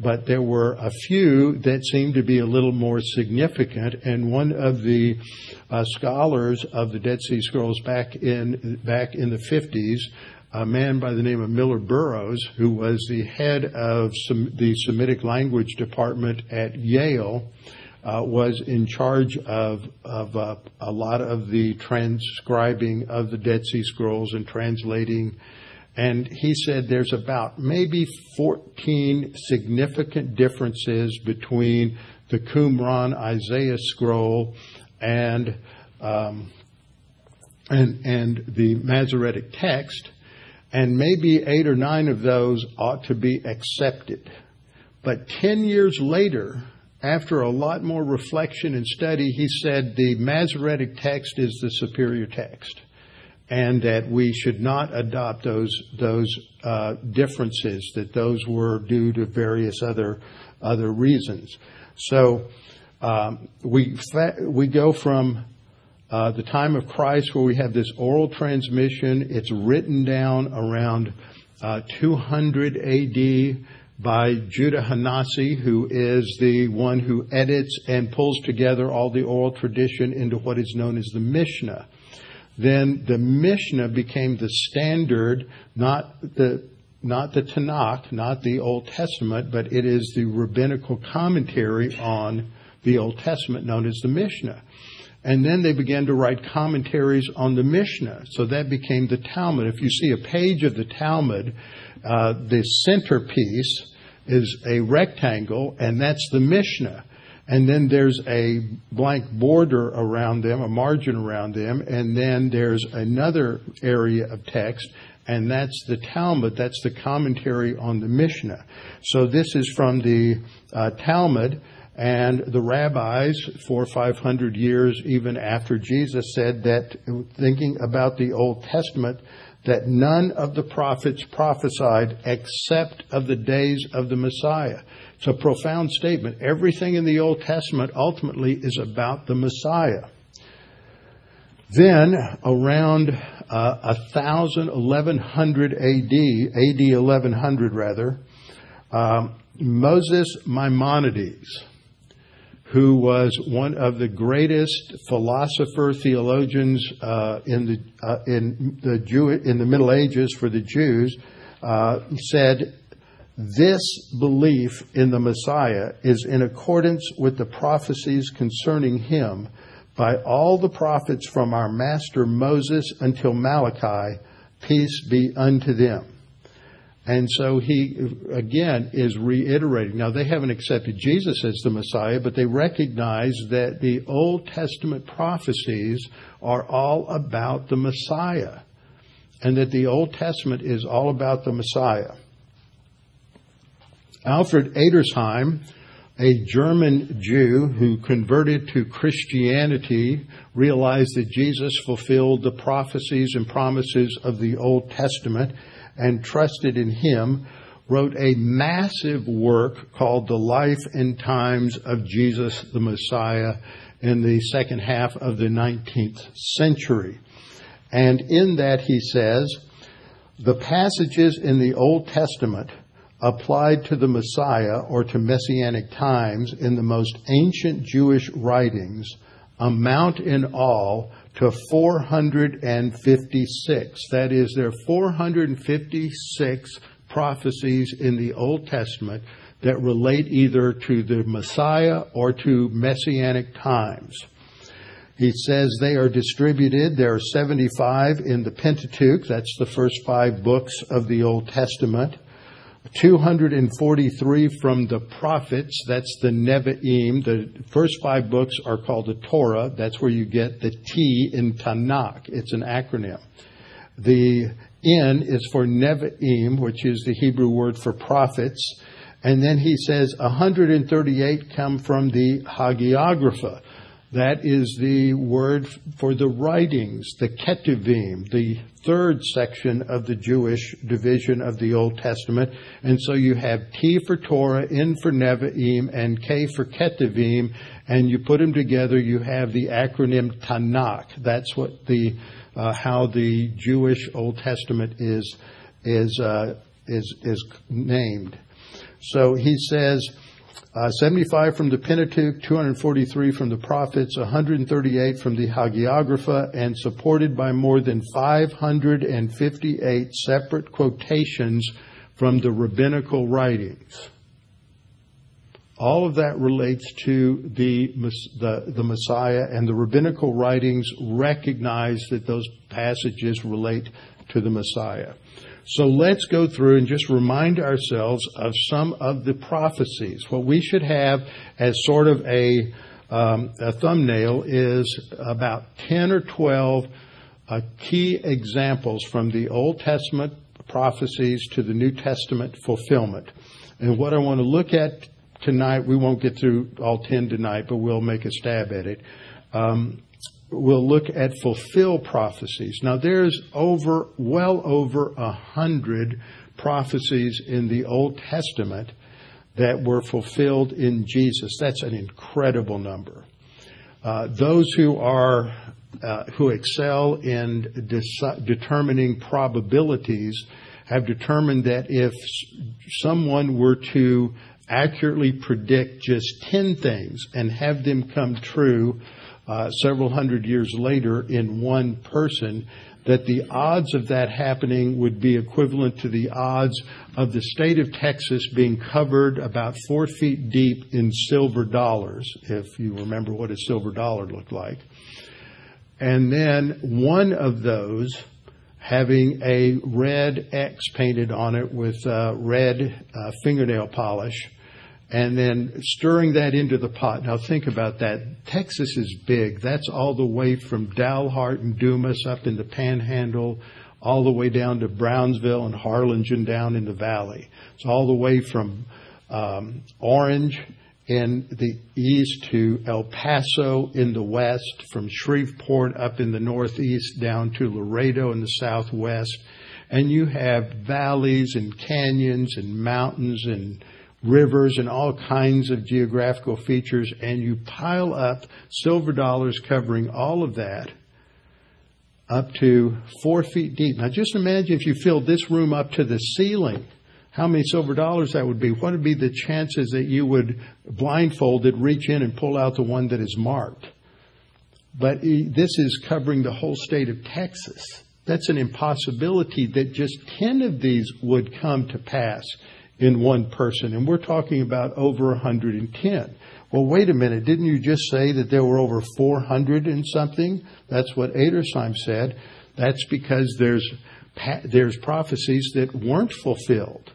but there were a few that seemed to be a little more significant. And one of the uh, scholars of the Dead Sea Scrolls back in back in the 50s, a man by the name of Miller Burrows, who was the head of the Semitic language department at Yale, uh, was in charge of, of uh, a lot of the transcribing of the Dead Sea Scrolls and translating and he said there's about maybe 14 significant differences between the Qumran Isaiah scroll and um, and and the Masoretic text. and maybe eight or nine of those ought to be accepted. But 10 years later, after a lot more reflection and study, he said the Masoretic text is the superior text and that we should not adopt those those uh, differences. That those were due to various other other reasons. So um, we go from uh, the time of Christ where we have this oral transmission. It's written down around uh, 200 A.D. by Judah Hanasi, who is the one who edits and pulls together all the oral tradition into what is known as the Mishnah then the Mishnah became the standard, not the not the Tanakh, not the Old Testament, but it is the rabbinical commentary on the Old Testament known as the Mishnah. And then they began to write commentaries on the Mishnah. So that became the Talmud. If you see a page of the Talmud, uh, the centerpiece is a rectangle, and that's the Mishnah and then there's a blank border around them, a margin around them, and then there's another area of text, and that's the Talmud, that's the commentary on the Mishnah. So this is from the uh, Talmud, and the rabbis, four or five hundred years even after Jesus said that, thinking about the Old Testament, that none of the prophets prophesied except of the days of the Messiah. It's a profound statement. Everything in the Old Testament ultimately is about the Messiah. Then, around uh, 1000, 1100 AD, AD 1100 rather, um, Moses Maimonides, who was one of the greatest philosopher theologians uh, in the uh, in the Jew in the Middle Ages for the Jews, uh, said this belief in the Messiah is in accordance with the prophecies concerning him by all the prophets from our master Moses until Malachi, peace be unto them. And so he, again, is reiterating. Now, they haven't accepted Jesus as the Messiah, but they recognize that the Old Testament prophecies are all about the Messiah, and that the Old Testament is all about the Messiah. Alfred Edersheim, a German Jew who converted to Christianity, realized that Jesus fulfilled the prophecies and promises of the Old Testament and trusted in him, wrote a massive work called The Life and Times of Jesus the Messiah in the second half of the 19th century. And in that he says, the passages in the Old Testament applied to the Messiah or to messianic times in the most ancient Jewish writings amount in all to 456. That is, there are 456 prophecies in the Old Testament that relate either to the Messiah or to messianic times. He says they are distributed. There are 75 in the Pentateuch. That's the first five books of the Old Testament. 243 from the prophets, that's the Nevi'im. The first five books are called the Torah. That's where you get the T in Tanakh. It's an acronym. The N is for Nevi'im, which is the Hebrew word for prophets. And then he says 138 come from the Hagiographa. That is the word for the writings, the Ketuvim, the third section of the Jewish division of the Old Testament. And so you have T for Torah, N for Nevi'im, and K for Ketuvim, and you put them together, you have the acronym Tanakh. That's what the, uh, how the Jewish Old Testament is, is, uh, is, is named. So he says, uh, 75 from the Pentateuch, 243 from the prophets, 138 from the Hagiographa, and supported by more than 558 separate quotations from the rabbinical writings. All of that relates to the, the, the Messiah, and the rabbinical writings recognize that those passages relate to the Messiah. So let's go through and just remind ourselves of some of the prophecies. What we should have as sort of a, um, a thumbnail is about 10 or 12 uh, key examples from the Old Testament prophecies to the New Testament fulfillment. And what I want to look at tonight, we won't get through all 10 tonight, but we'll make a stab at it. Um, we'll look at fulfill prophecies. Now there's over, well over a hundred prophecies in the Old Testament that were fulfilled in Jesus. That's an incredible number. Uh, those who are uh, who excel in determining probabilities have determined that if someone were to accurately predict just 10 things and have them come true several hundred years later in one person, that the odds of that happening would be equivalent to the odds of the state of Texas being covered about four feet deep in silver dollars, if you remember what a silver dollar looked like. And then one of those having a red X painted on it with uh, red uh, fingernail polish and then stirring that into the pot. Now think about that. Texas is big. That's all the way from Dalhart and Dumas up in the Panhandle, all the way down to Brownsville and Harlingen down in the valley. It's all the way from um, Orange in the east to El Paso in the west, from Shreveport up in the northeast down to Laredo in the southwest. And you have valleys and canyons and mountains and rivers and all kinds of geographical features, and you pile up silver dollars covering all of that up to four feet deep. Now just imagine if you filled this room up to the ceiling, how many silver dollars that would be. What would be the chances that you would blindfolded reach in and pull out the one that is marked? But this is covering the whole state of Texas. That's an impossibility that just 10 of these would come to pass in one person. And we're talking about over 110. Well, wait a minute. Didn't you just say that there were over 400 and something? That's what Adersheim said. That's because there's, there's prophecies that weren't fulfilled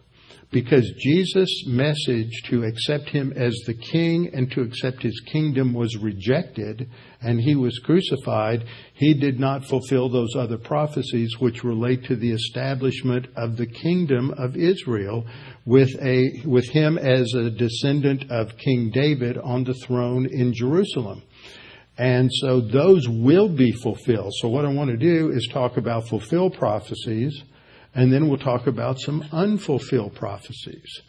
because Jesus' message to accept him as the king and to accept his kingdom was rejected and he was crucified, he did not fulfill those other prophecies which relate to the establishment of the kingdom of Israel with a, with him as a descendant of King David on the throne in Jerusalem. And so those will be fulfilled. So what I want to do is talk about fulfilled prophecies and then we'll talk about some unfulfilled prophecies.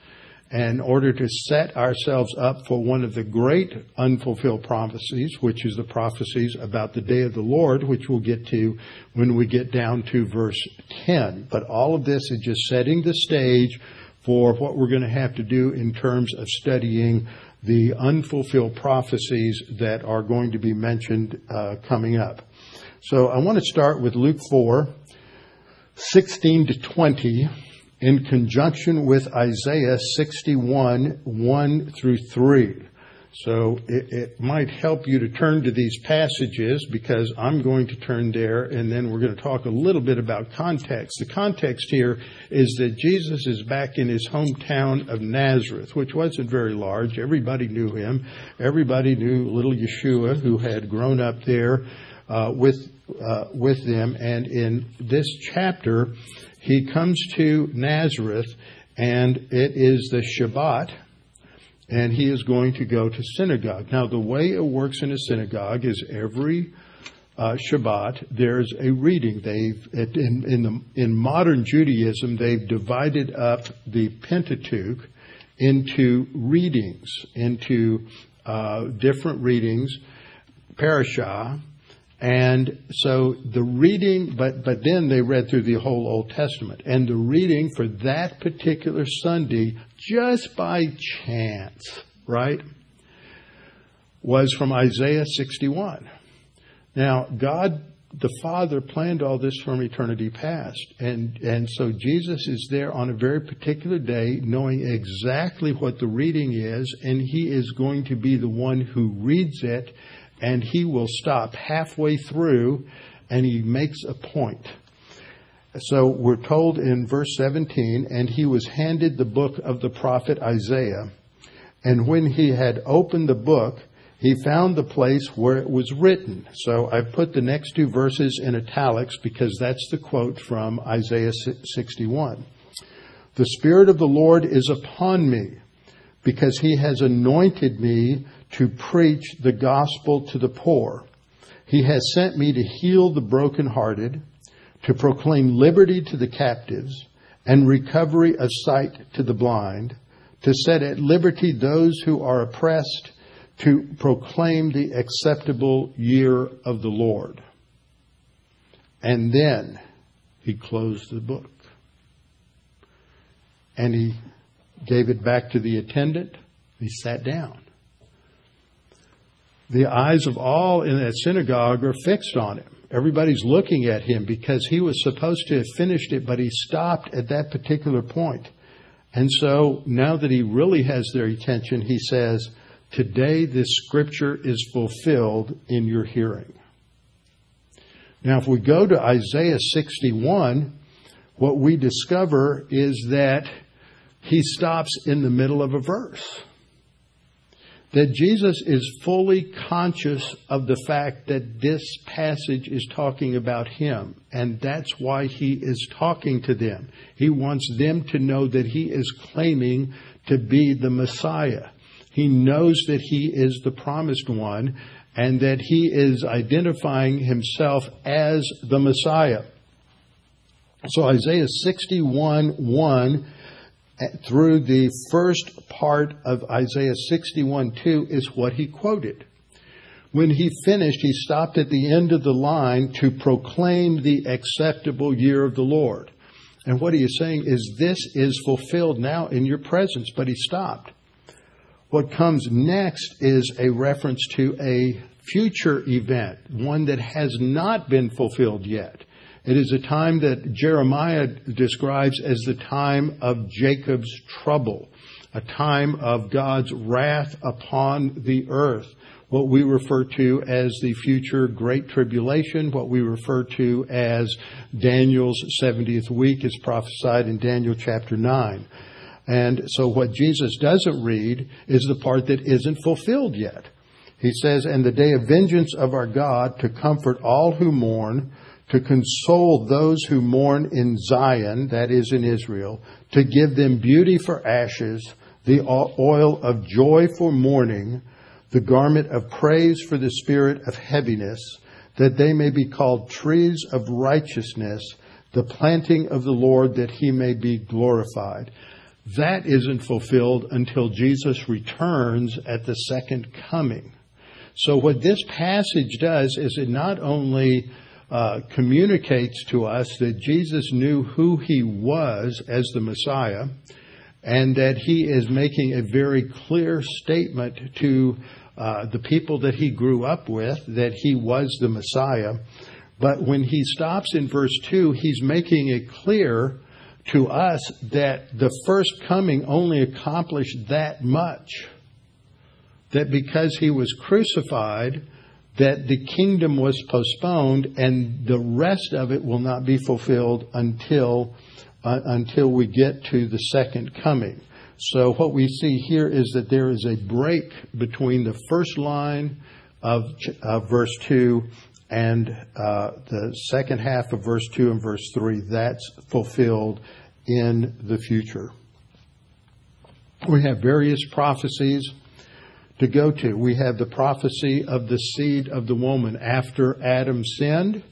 in order to set ourselves up for one of the great unfulfilled prophecies, which is the prophecies about the day of the Lord, which we'll get to when we get down to verse 10. But all of this is just setting the stage for what we're going to have to do in terms of studying the unfulfilled prophecies that are going to be mentioned uh, coming up. So I want to start with Luke 4, 16 to 20 in conjunction with Isaiah 61, 1 through 3. So it, it, might help you to turn to these passages because I'm going to turn there and then we're going to talk a little bit about context. The context here is that Jesus is back in his hometown of Nazareth, which wasn't very large. Everybody knew him. Everybody knew little Yeshua who had grown up there uh, with uh, with them. And in this chapter, he comes to Nazareth, and it is the Shabbat, and he is going to go to synagogue. Now, the way it works in a synagogue is every uh, Shabbat, there's a reading. They've in, in, the, in modern Judaism, they've divided up the Pentateuch into readings, into uh, different readings, parashah, and so the reading, but, but then they read through the whole Old Testament. And the reading for that particular Sunday, just by chance, right, was from Isaiah 61. Now, God the Father planned all this from eternity past. And, and so Jesus is there on a very particular day, knowing exactly what the reading is, and he is going to be the one who reads it and he will stop halfway through and he makes a point. So we're told in verse 17, and he was handed the book of the prophet Isaiah. And when he had opened the book, he found the place where it was written. So I put the next two verses in italics because that's the quote from Isaiah 61. The Spirit of the Lord is upon me because he has anointed me to preach the gospel to the poor. He has sent me to heal the brokenhearted, to proclaim liberty to the captives, and recovery of sight to the blind, to set at liberty those who are oppressed, to proclaim the acceptable year of the Lord. And then he closed the book. And he gave it back to the attendant. He sat down. The eyes of all in that synagogue are fixed on him. Everybody's looking at him because he was supposed to have finished it, but he stopped at that particular point. And so now that he really has their attention, he says, Today this scripture is fulfilled in your hearing. Now, if we go to Isaiah 61, what we discover is that he stops in the middle of a verse that Jesus is fully conscious of the fact that this passage is talking about him. And that's why he is talking to them. He wants them to know that he is claiming to be the Messiah. He knows that he is the promised one and that he is identifying himself as the Messiah. So Isaiah 61 1 through the first part of Isaiah 61 2 is what he quoted. When he finished, he stopped at the end of the line to proclaim the acceptable year of the Lord. And what he is saying is, This is fulfilled now in your presence, but he stopped. What comes next is a reference to a future event, one that has not been fulfilled yet. It is a time that Jeremiah describes as the time of Jacob's trouble, a time of God's wrath upon the earth, what we refer to as the future Great Tribulation, what we refer to as Daniel's 70th week is prophesied in Daniel chapter 9. And so what Jesus doesn't read is the part that isn't fulfilled yet. He says, And the day of vengeance of our God to comfort all who mourn, to console those who mourn in Zion, that is in Israel, to give them beauty for ashes, the oil of joy for mourning, the garment of praise for the spirit of heaviness, that they may be called trees of righteousness, the planting of the Lord, that he may be glorified. That isn't fulfilled until Jesus returns at the second coming. So what this passage does is it not only communicates to us that Jesus knew who he was as the Messiah and that he is making a very clear statement to uh, the people that he grew up with that he was the Messiah. But when he stops in verse 2, he's making it clear to us that the first coming only accomplished that much. That because he was crucified, that the kingdom was postponed and the rest of it will not be fulfilled until uh, until we get to the second coming. So what we see here is that there is a break between the first line of verse 2 and uh, the second half of verse 2 and verse 3. That's fulfilled in the future. We have various prophecies to go to. We have the prophecy of the seed of the woman after Adam sinned,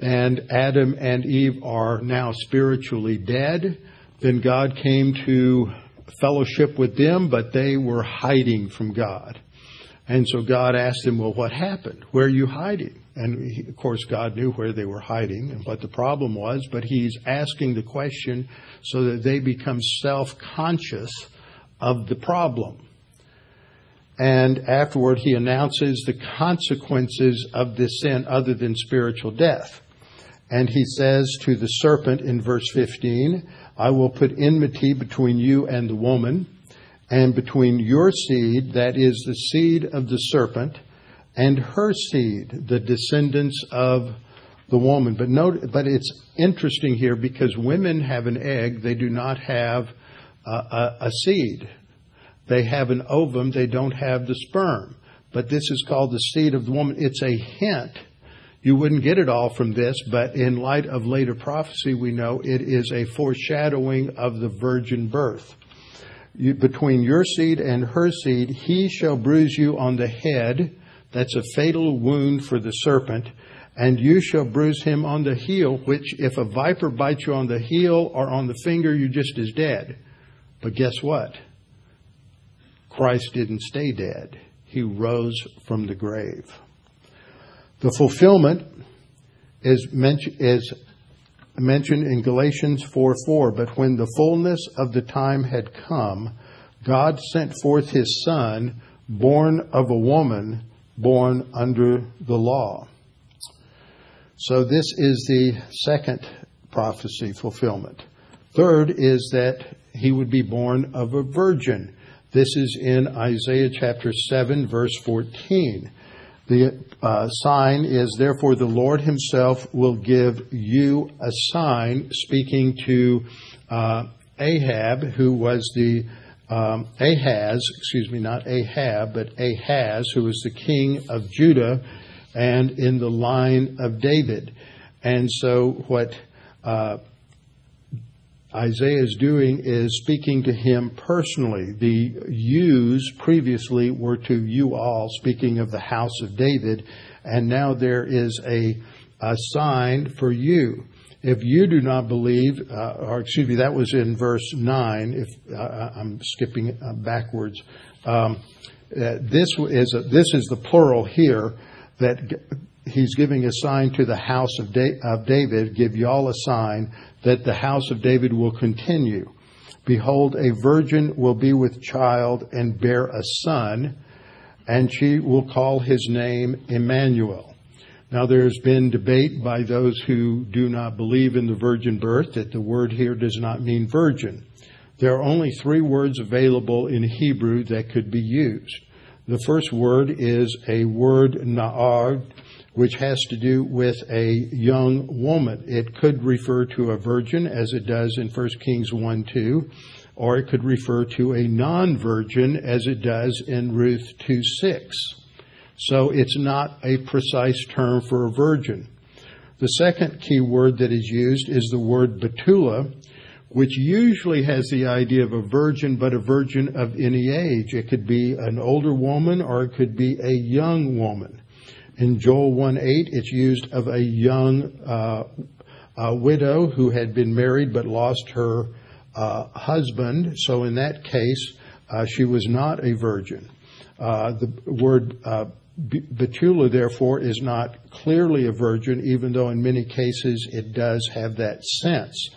and Adam and Eve are now spiritually dead. Then God came to fellowship with them, but they were hiding from God. And so God asked them, Well, what happened? Where are you hiding? And of course, God knew where they were hiding and what the problem was, but He's asking the question so that they become self conscious of the problem. And afterward, he announces the consequences of this sin other than spiritual death. And he says to the serpent in verse 15, I will put enmity between you and the woman, and between your seed, that is the seed of the serpent, and her seed, the descendants of the woman. But note, but it's interesting here because women have an egg; they do not have a, a, a seed. They have an ovum, they don't have the sperm. but this is called the seed of the woman. It's a hint. You wouldn't get it all from this, but in light of later prophecy, we know it is a foreshadowing of the virgin birth. You, between your seed and her seed, he shall bruise you on the head. That's a fatal wound for the serpent. And you shall bruise him on the heel, which if a viper bites you on the heel or on the finger, you're just as dead. But guess what? Christ didn't stay dead. He rose from the grave. The fulfillment is, mentioned, is mentioned in Galatians 4 4. But when the fullness of the time had come, God sent forth his Son, born of a woman, born under the law. So this is the second prophecy fulfillment. Third is that he would be born of a virgin. This is in Isaiah chapter 7, verse 14. The uh, sign is, therefore, the Lord himself will give you a sign, speaking to uh, Ahab, who was the um, Ahaz, excuse me, not Ahab, but Ahaz, who was the king of Judah and in the line of David. And so, what uh, Isaiah is doing is speaking to him personally. The yous previously were to you all, speaking of the house of David, and now there is a, a sign for you. If you do not believe, uh, or excuse me, that was in verse 9, if uh, I'm skipping uh, backwards. Um, uh, this, is a, this is the plural here that he's giving a sign to the house of, da- of David, give y'all a sign that the house of David will continue. Behold, a virgin will be with child and bear a son, and she will call his name Emmanuel. Now, there's been debate by those who do not believe in the virgin birth that the word here does not mean virgin. There are only three words available in Hebrew that could be used. The first word is a word na'ar, which has to do with a young woman. It could refer to a virgin, as it does in 1 Kings 1 2, or it could refer to a non virgin, as it does in Ruth 2 6. So it's not a precise term for a virgin. The second key word that is used is the word betula, which usually has the idea of a virgin, but a virgin of any age. It could be an older woman or it could be a young woman. In Joel 1 8, it's used of a young uh, a widow who had been married but lost her uh, husband. So in that case, uh, she was not a virgin. Uh, the word uh, Betula, therefore, is not clearly a virgin, even though in many cases it does have that sense.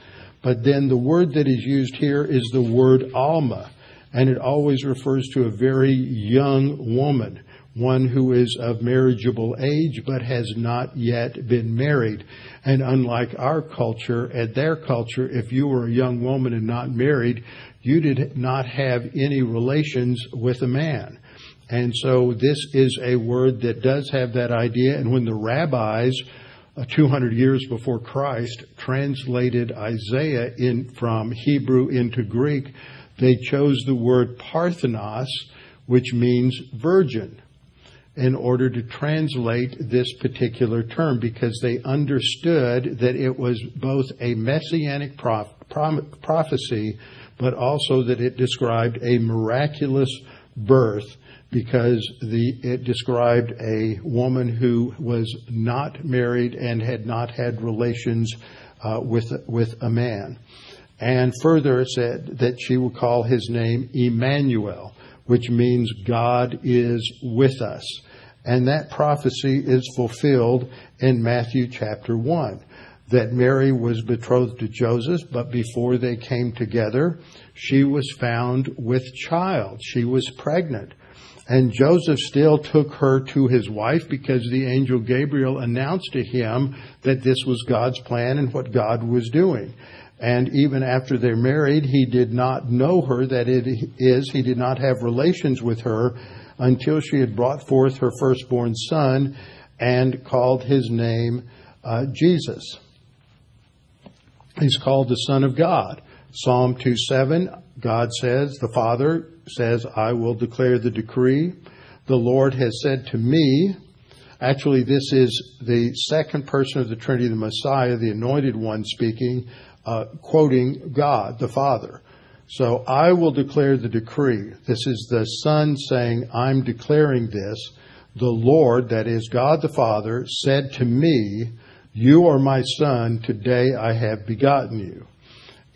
But then the word that is used here is the word Alma, and it always refers to a very young woman one who is of marriageable age but has not yet been married. And unlike our culture, at their culture, if you were a young woman and not married, you did not have any relations with a man. And so this is a word that does have that idea. And when the rabbis, uh, 200 years before Christ, translated Isaiah in, from Hebrew into Greek, they chose the word parthenos, which means virgin in order to translate this particular term because they understood that it was both a messianic prophecy, but also that it described a miraculous birth because the, it described a woman who was not married and had not had relations uh, with, with a man. And further, it said that she would call his name Emmanuel, which means God is with us. And that prophecy is fulfilled in Matthew chapter 1 that Mary was betrothed to Joseph, but before they came together, she was found with child. She was pregnant. And Joseph still took her to his wife because the angel Gabriel announced to him that this was God's plan and what God was doing. And even after they're married, he did not know her, that it is, he did not have relations with her until she had brought forth her firstborn son and called his name uh, Jesus. He's called the Son of God. Psalm 2 7, God says, the Father says, I will declare the decree. the Lord has said to me, actually, this is the second person of the Trinity, the Messiah, the anointed one speaking, quoting God, the Father. So I will declare the decree. This is the Son saying, I'm declaring this. The Lord, that is God the Father, said to me, You are my Son, today I have begotten you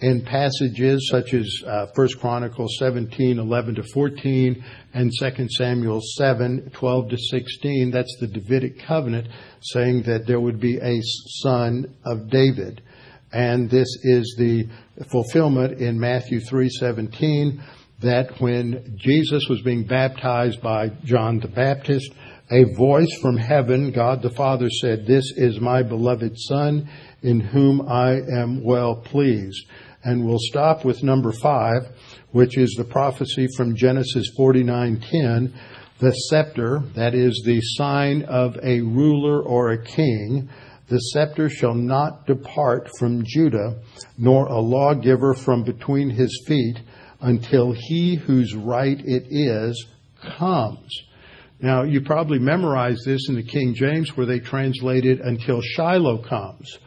in passages such as uh, 1 Chronicles 17, 11 to 14, and 2 Samuel 7, 12 to 16. That's the Davidic covenant saying that there would be a son of David. And this is the fulfillment in Matthew 3:17 that when Jesus was being baptized by John the Baptist, a voice from heaven, God the Father said, "This is my beloved son in whom I am well pleased." and we'll stop with number five, which is the prophecy from Genesis 49:10. The scepter, that is the sign of a ruler or a king, the scepter shall not depart from Judah, nor a lawgiver from between his feet, until he whose right it is comes. Now, you probably memorized this in the King James where they translated until Shiloh comes.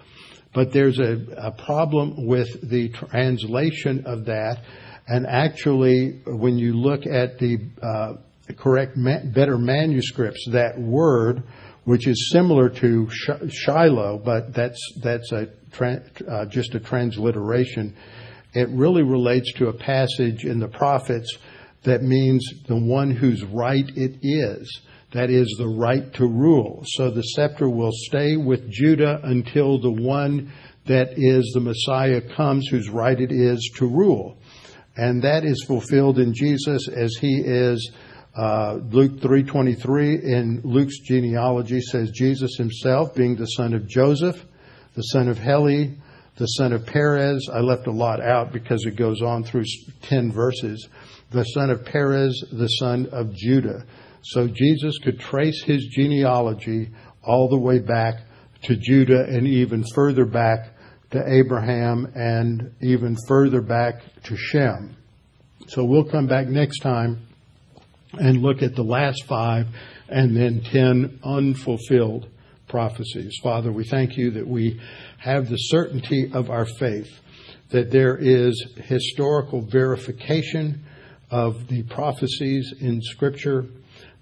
But there's a, a problem with the translation of that. And actually, when you look at the uh, correct, better manuscripts, that word, which is similar to Shiloh, but that's that's a uh, just a transliteration. It really relates to a passage in the prophets that means the one whose right it is. That is the right to rule. So the scepter will stay with Judah until the one that is the Messiah comes whose right it is to rule. And that is fulfilled in Jesus as he is Uh, Luke 3:23 in Luke's genealogy says Jesus himself being the son of Joseph, the son of Heli, the son of Perez. I left a lot out because it goes on through 10 verses. The son of Perez, the son of Judah. So Jesus could trace his genealogy all the way back to Judah and even further back to Abraham and even further back to Shem. So we'll come back next time and look at the last five and then ten unfulfilled prophecies. Father, we thank you that we have the certainty of our faith, that there is historical verification of the prophecies in Scripture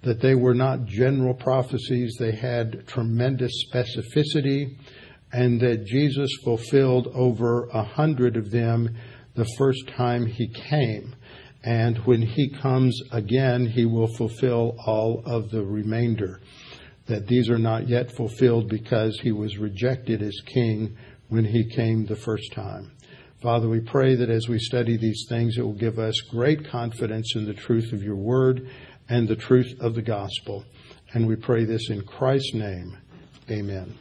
that they were not general prophecies, they had tremendous specificity, and that Jesus fulfilled over a hundred of them the first time he came. And when he comes again, he will fulfill all of the remainder. That these are not yet fulfilled because he was rejected as king when he came the first time. Father, we pray that as we study these things, it will give us great confidence in the truth of your word and the truth of the gospel. And we pray this in Christ's name. Amen.